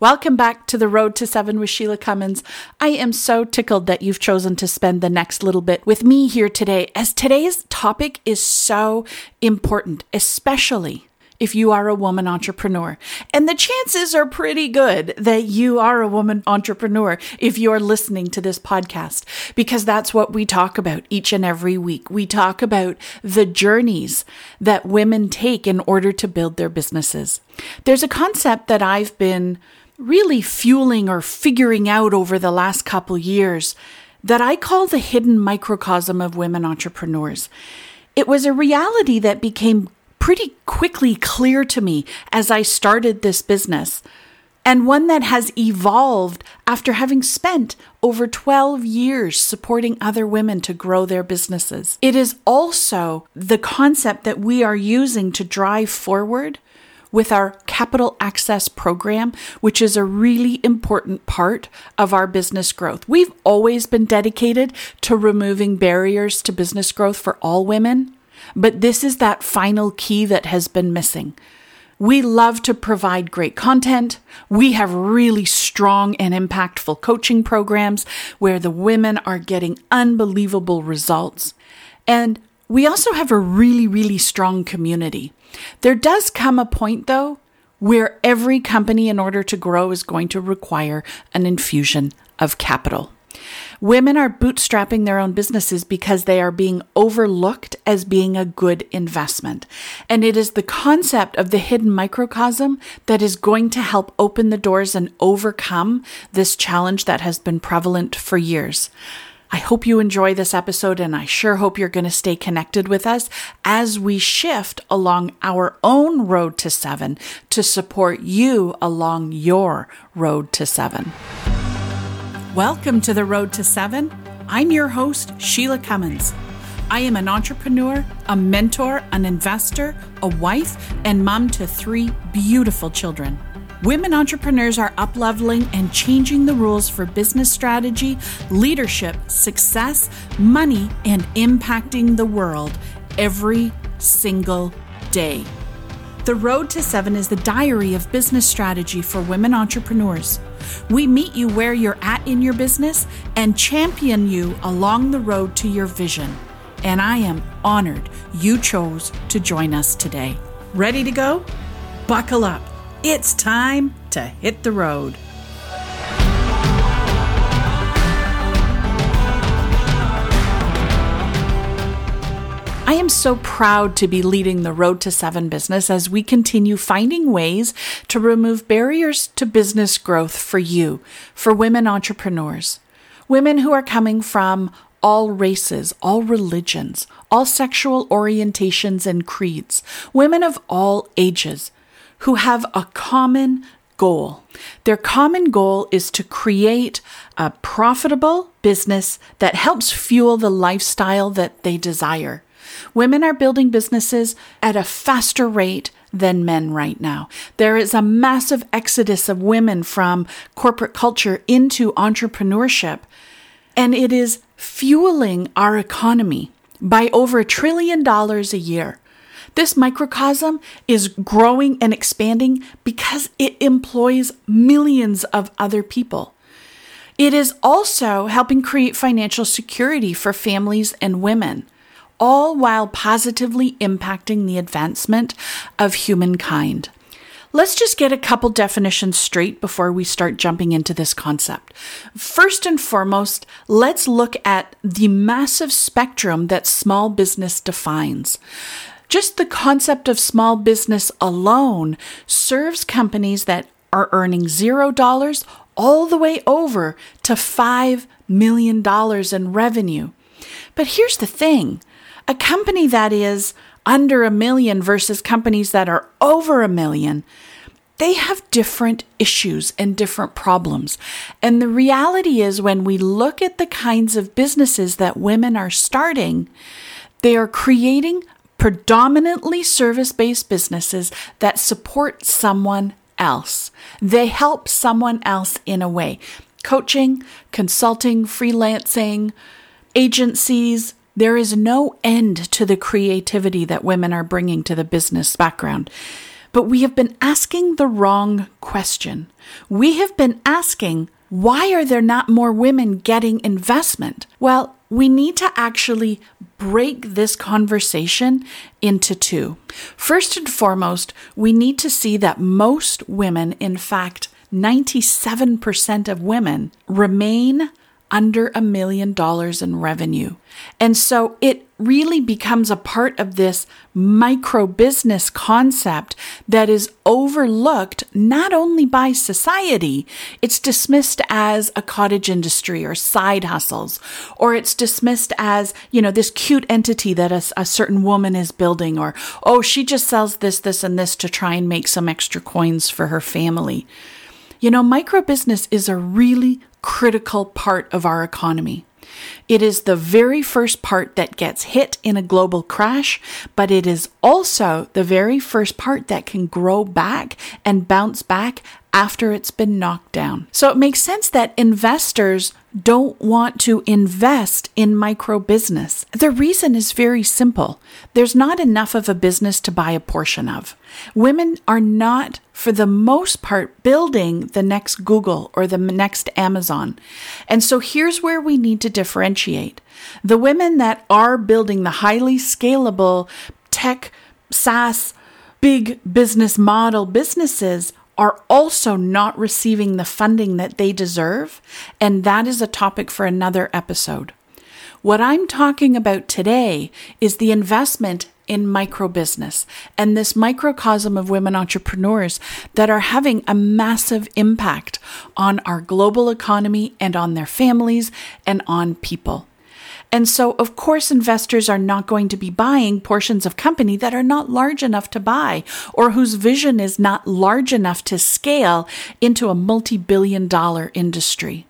Welcome back to the Road to Seven with Sheila Cummins. I am so tickled that you've chosen to spend the next little bit with me here today, as today's topic is so important, especially if you are a woman entrepreneur. And the chances are pretty good that you are a woman entrepreneur if you're listening to this podcast, because that's what we talk about each and every week. We talk about the journeys that women take in order to build their businesses. There's a concept that I've been really fueling or figuring out over the last couple years that I call the hidden microcosm of women entrepreneurs. It was a reality that became pretty quickly clear to me as I started this business, and one that has evolved after having spent over 12 years supporting other women to grow their businesses. It is also the concept that we are using to drive forward with our capital access program, which is a really important part of our business growth. We've always been dedicated to removing barriers to business growth for all women, but this is that final key that has been missing. We love to provide great content. We have really strong and impactful coaching programs where the women are getting unbelievable results. And we also have a really, really strong community. There does come a point, though, where every company, in order to grow, is going to require an infusion of capital. Women are bootstrapping their own businesses because they are being overlooked as being a good investment. And it is the concept of the hidden microcosm that is going to help open the doors and overcome this challenge that has been prevalent for years. I hope you enjoy this episode, and I sure hope you're going to stay connected with us as we shift along our own road to seven to support you along your road to seven. Welcome to the Road to Seven. I'm your host, Sheila Cummins. I am an entrepreneur, a mentor, an investor, a wife, and mom to three beautiful children. Women entrepreneurs are upleveling and changing the rules for business strategy, leadership, success, money, and impacting the world every single day. The Road to Seven is the diary of business strategy for women entrepreneurs. We meet you where you're at in your business and champion you along the road to your vision. And I am honored you chose to join us today. Ready to go? Buckle up it's time to hit the road. I am so proud to be leading the Road to Seven business as we continue finding ways to remove barriers to business growth for you, for women entrepreneurs, women who are coming from all races, all religions, all sexual orientations and creeds, women of all ages who have a common goal. Their common goal is to create a profitable business that helps fuel the lifestyle that they desire. Women are building businesses at a faster rate than men right now. There is a massive exodus of women from corporate culture into entrepreneurship, and it is fueling our economy by over a trillion dollars a year. This microcosm is growing and expanding because it employs millions of other people. It is also helping create financial security for families and women, all while positively impacting the advancement of humankind. Let's just get a couple definitions straight before we start jumping into this concept. First and foremost, let's look at the massive spectrum that small business defines. Just the concept of small business alone serves companies that are earning $0 all the way over to $5 million in revenue. But here's the thing a company that is under a million versus companies that are over a million, they have different issues and different problems. And the reality is, when we look at the kinds of businesses that women are starting, they are creating predominantly service based businesses that support someone else. They help someone else in a way. Coaching, consulting, freelancing, agencies, there is no end to the creativity that women are bringing to the business background. But we have been asking the wrong question. We have been asking, why are there not more women getting investment? Well, we need to actually break this conversation into two. First and foremost, we need to see that most women, in fact, 97% of women, remain under a million dollars in revenue. And so it really becomes a part of this micro business concept that is overlooked not only by society, it's dismissed as a cottage industry or side hustles, or it's dismissed as, you know, this cute entity that a, a certain woman is building, or, oh, she just sells this, this, and this to try and make some extra coins for her family. You know, micro business is a really critical part of our economy. It is the very first part that gets hit in a global crash, but it is also the very first part that can grow back and bounce back after it's been knocked down. So it makes sense that investors don't want to invest in micro business. The reason is very simple. There's not enough of a business to buy a portion of. Women are not, for the most part, building the next Google or the next Amazon. And so here's where we need to differentiate. The women that are building the highly scalable tech, SaaS, big business model businesses are also not receiving the funding that they deserve, and that is a topic for another episode. What I'm talking about today is the investment in micro business and this microcosm of women entrepreneurs that are having a massive impact on our global economy and on their families and on people. And so, of course, investors are not going to be buying portions of company that are not large enough to buy or whose vision is not large enough to scale into a multi billion dollar industry.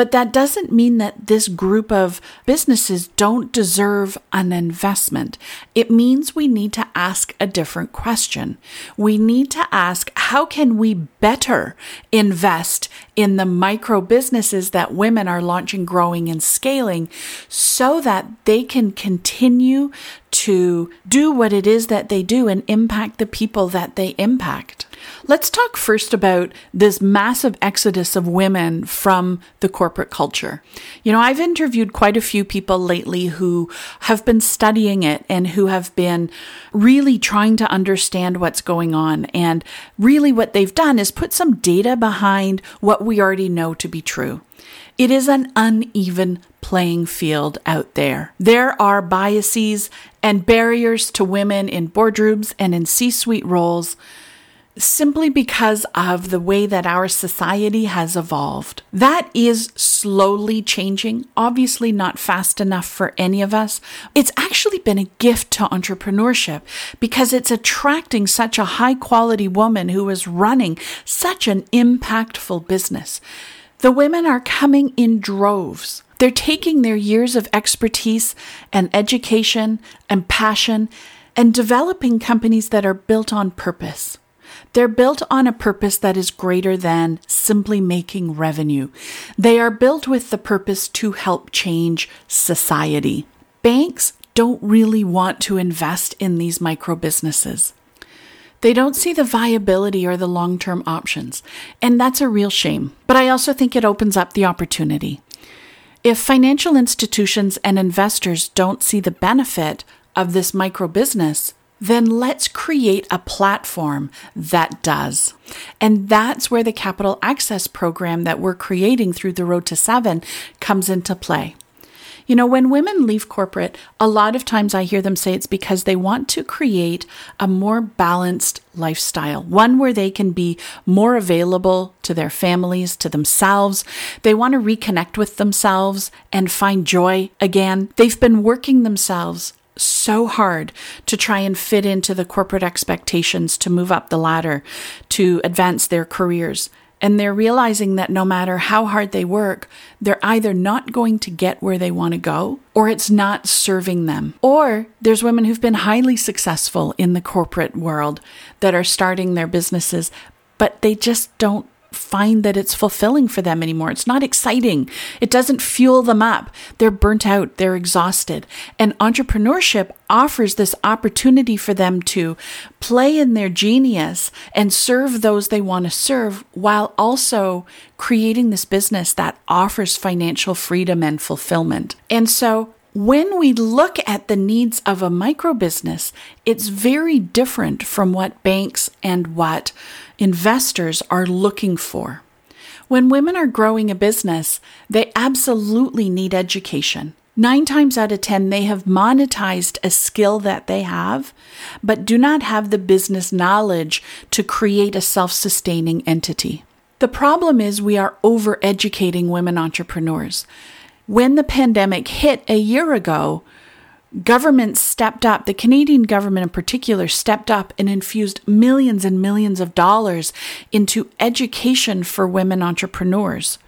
But that doesn't mean that this group of businesses don't deserve an investment. It means we need to ask a different question. We need to ask how can we better invest in the micro businesses that women are launching, growing, and scaling so that they can continue to do what it is that they do and impact the people that they impact. Let's talk first about this massive exodus of women from the corporate culture. You know, I've interviewed quite a few people lately who have been studying it and who have been really trying to understand what's going on. And really, what they've done is put some data behind what we already know to be true. It is an uneven playing field out there. There are biases and barriers to women in boardrooms and in C suite roles simply because of the way that our society has evolved. That is slowly changing, obviously not fast enough for any of us. It's actually been a gift to entrepreneurship because it's attracting such a high quality woman who is running such an impactful business. The women are coming in droves. They're taking their years of expertise and education and passion and developing companies that are built on purpose. They're built on a purpose that is greater than simply making revenue. They are built with the purpose to help change society. Banks don't really want to invest in these micro businesses. They don't see the viability or the long term options, and that's a real shame. But I also think it opens up the opportunity. If financial institutions and investors don't see the benefit of this micro business, then let's create a platform that does. And that's where the capital access program that we're creating through the Road to Seven comes into play. You know, when women leave corporate, a lot of times I hear them say it's because they want to create a more balanced lifestyle, one where they can be more available to their families, to themselves. They want to reconnect with themselves and find joy again. They've been working themselves so hard to try and fit into the corporate expectations to move up the ladder, to advance their careers. And they're realizing that no matter how hard they work, they're either not going to get where they want to go or it's not serving them. Or there's women who've been highly successful in the corporate world that are starting their businesses, but they just don't find that it's fulfilling for them anymore. It's not exciting. It doesn't fuel them up. They're burnt out, they're exhausted. And entrepreneurship offers this opportunity for them to play in their genius and serve those they want to serve while also creating this business that offers financial freedom and fulfillment. And so when we look at the needs of a micro business, it's very different from what banks and what investors are looking for. When women are growing a business, they absolutely need education. Nine times out of 10, they have monetized a skill that they have, but do not have the business knowledge to create a self sustaining entity. The problem is we are over educating women entrepreneurs. When the pandemic hit a year ago, governments stepped up, the Canadian government in particular stepped up and infused millions and millions of dollars into education for women entrepreneurs.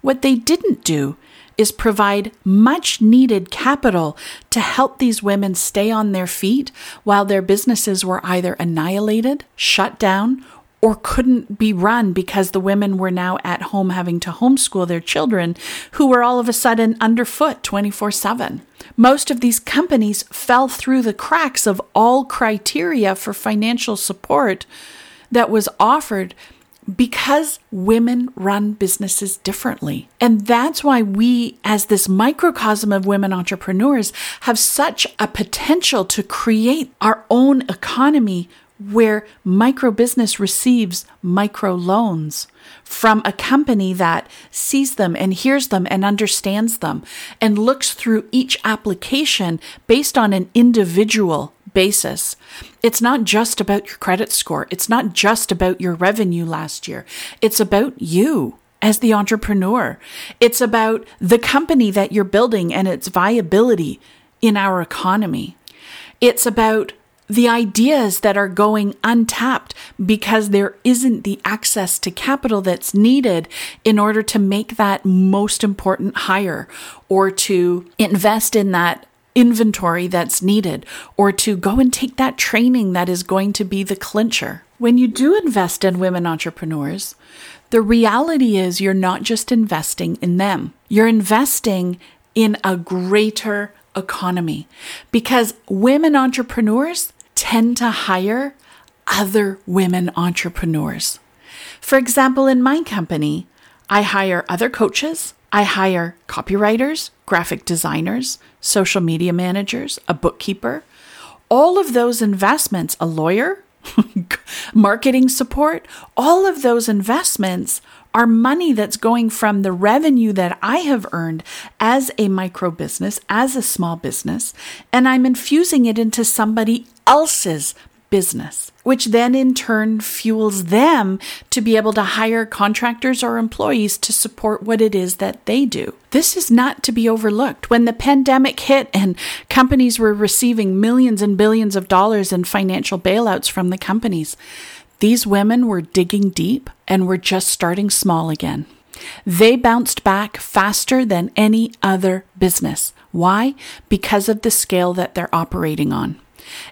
What they didn't do is provide much needed capital to help these women stay on their feet while their businesses were either annihilated, shut down, or couldn't be run because the women were now at home having to homeschool their children who were all of a sudden underfoot 24 7. Most of these companies fell through the cracks of all criteria for financial support that was offered because women run businesses differently. And that's why we, as this microcosm of women entrepreneurs, have such a potential to create our own economy where micro business receives micro loans from a company that sees them and hears them and understands them and looks through each application based on an individual basis. It's not just about your credit score. It's not just about your revenue last year. It's about you as the entrepreneur. It's about the company that you're building and its viability in our economy. It's about the ideas that are going untapped because there isn't the access to capital that's needed in order to make that most important hire or to invest in that inventory that's needed or to go and take that training that is going to be the clincher. When you do invest in women entrepreneurs, the reality is you're not just investing in them, you're investing in a greater economy because women entrepreneurs tend to hire other women entrepreneurs. For example, in my company, I hire other coaches, I hire copywriters, graphic designers, social media managers, a bookkeeper. All of those investments, a lawyer, marketing support, all of those investments are money that's going from the revenue that I have earned as a micro business, as a small business, and I'm infusing it into somebody else's business, which then in turn fuels them to be able to hire contractors or employees to support what it is that they do. This is not to be overlooked. When the pandemic hit and companies were receiving millions and billions of dollars in financial bailouts from the companies, these women were digging deep and were just starting small again. They bounced back faster than any other business. Why? Because of the scale that they're operating on.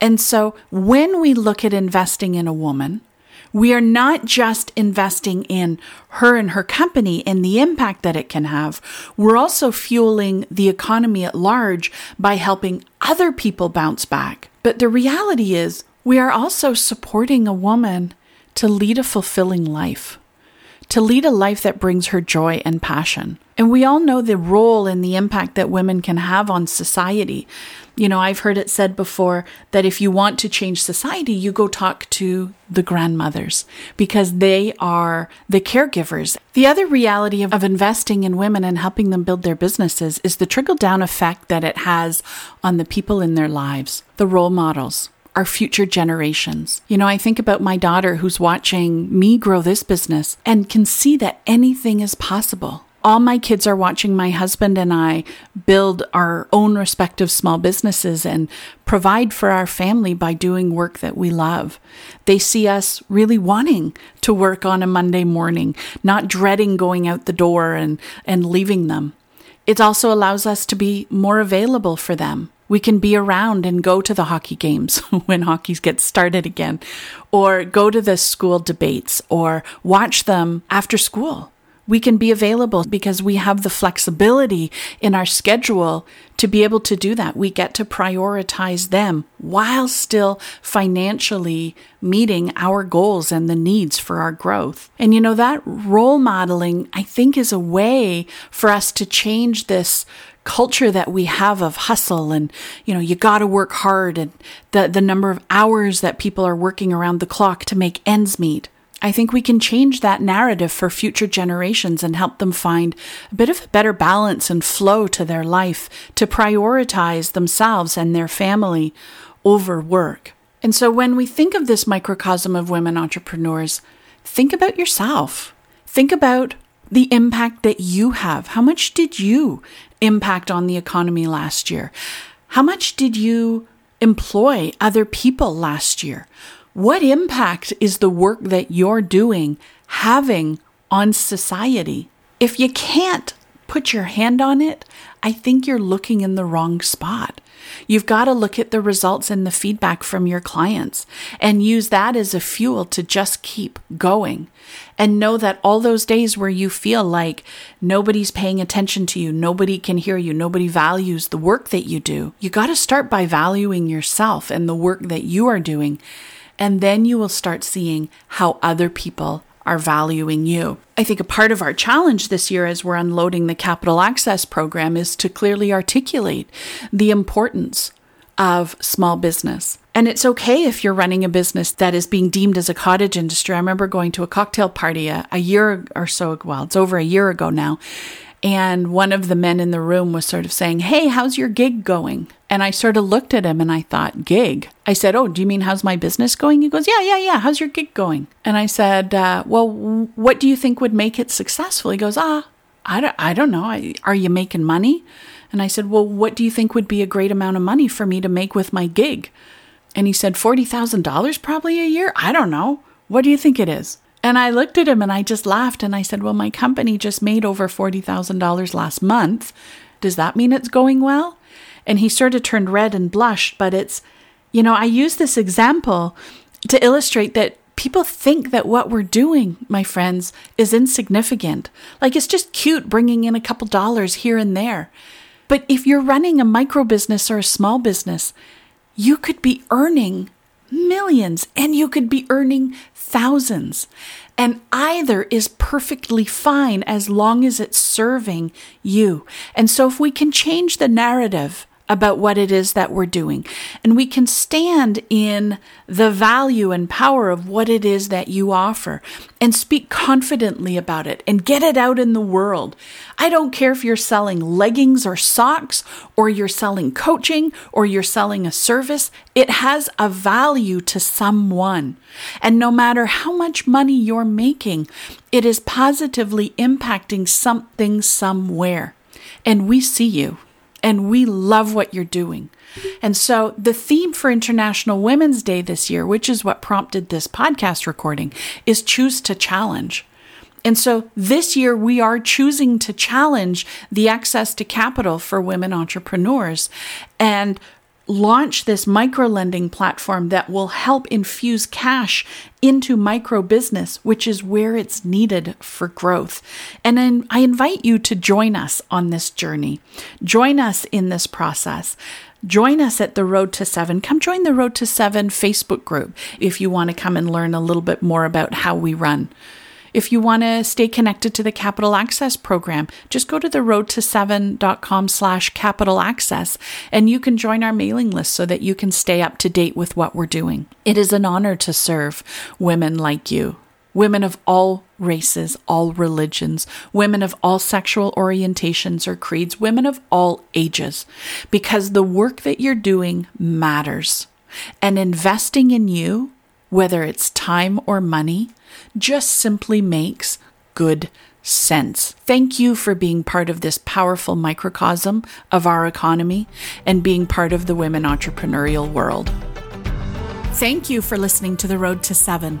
And so when we look at investing in a woman, we are not just investing in her and her company and the impact that it can have. We're also fueling the economy at large by helping other people bounce back. But the reality is, we are also supporting a woman to lead a fulfilling life, to lead a life that brings her joy and passion. And we all know the role and the impact that women can have on society. You know, I've heard it said before that if you want to change society, you go talk to the grandmothers because they are the caregivers. The other reality of, of investing in women and helping them build their businesses is the trickle down effect that it has on the people in their lives, the role models our future generations. You know, I think about my daughter who's watching me grow this business and can see that anything is possible. All my kids are watching my husband and I build our own respective small businesses and provide for our family by doing work that we love. They see us really wanting to work on a Monday morning, not dreading going out the door and, and leaving them. It also allows us to be more available for them We can be around and go to the hockey games when hockey gets started again, or go to the school debates, or watch them after school. We can be available because we have the flexibility in our schedule to be able to do that. We get to prioritize them while still financially meeting our goals and the needs for our growth. And you know, that role modeling, I think, is a way for us to change this culture that we have of hustle and you know you got to work hard and the the number of hours that people are working around the clock to make ends meet I think we can change that narrative for future generations and help them find a bit of a better balance and flow to their life to prioritize themselves and their family over work. And so when we think of this microcosm of women entrepreneurs, think about yourself. Think about the impact that you have. How much did you impact on the economy last year? How much did you employ other people last year? What impact is the work that you're doing having on society? If you can't put your hand on it, I think you're looking in the wrong spot. You've got to look at the results and the feedback from your clients and use that as a fuel to just keep going. And know that all those days where you feel like nobody's paying attention to you, nobody can hear you, nobody values the work that you do, you got to start by valuing yourself and the work that you are doing. And then you will start seeing how other people are valuing you. I think a part of our challenge this year as we're unloading the capital access program is to clearly articulate the importance of small business. And it's okay if you're running a business that is being deemed as a cottage industry. I remember going to a cocktail party a, a year or so, ago, well, it's over a year ago now. And one of the men in the room was sort of saying, Hey, how's your gig going? And I sort of looked at him and I thought, Gig? I said, Oh, do you mean how's my business going? He goes, Yeah, yeah, yeah. How's your gig going? And I said, uh, Well, what do you think would make it successful? He goes, Ah, I don't, I don't know. Are you making money? And I said, Well, what do you think would be a great amount of money for me to make with my gig? And he said, $40,000 probably a year? I don't know. What do you think it is? And I looked at him and I just laughed and I said, Well, my company just made over $40,000 last month. Does that mean it's going well? And he sort of turned red and blushed, but it's, you know, I use this example to illustrate that people think that what we're doing, my friends, is insignificant. Like it's just cute bringing in a couple dollars here and there. But if you're running a micro business or a small business, you could be earning millions and you could be earning thousands. And either is perfectly fine as long as it's serving you. And so, if we can change the narrative about what it is that we're doing. And we can stand in the value and power of what it is that you offer and speak confidently about it and get it out in the world. I don't care if you're selling leggings or socks or you're selling coaching or you're selling a service, it has a value to someone. And no matter how much money you're making, it is positively impacting something somewhere. And we see you and we love what you're doing. And so, the theme for International Women's Day this year, which is what prompted this podcast recording, is choose to challenge. And so, this year we are choosing to challenge the access to capital for women entrepreneurs. And launch this micro lending platform that will help infuse cash into micro business, which is where it's needed for growth. And then I invite you to join us on this journey. Join us in this process. Join us at the Road to Seven. Come join the Road to Seven Facebook group if you want to come and learn a little bit more about how we run. If you want to stay connected to the Capital Access program, just go to the road to seven.com slash capital access and you can join our mailing list so that you can stay up to date with what we're doing. It is an honor to serve women like you. Women of all races, all religions, women of all sexual orientations or creeds, women of all ages, because the work that you're doing matters. And investing in you, whether it's time or money, just simply makes good sense. Thank you for being part of this powerful microcosm of our economy and being part of the women entrepreneurial world. Thank you for listening to The Road to Seven.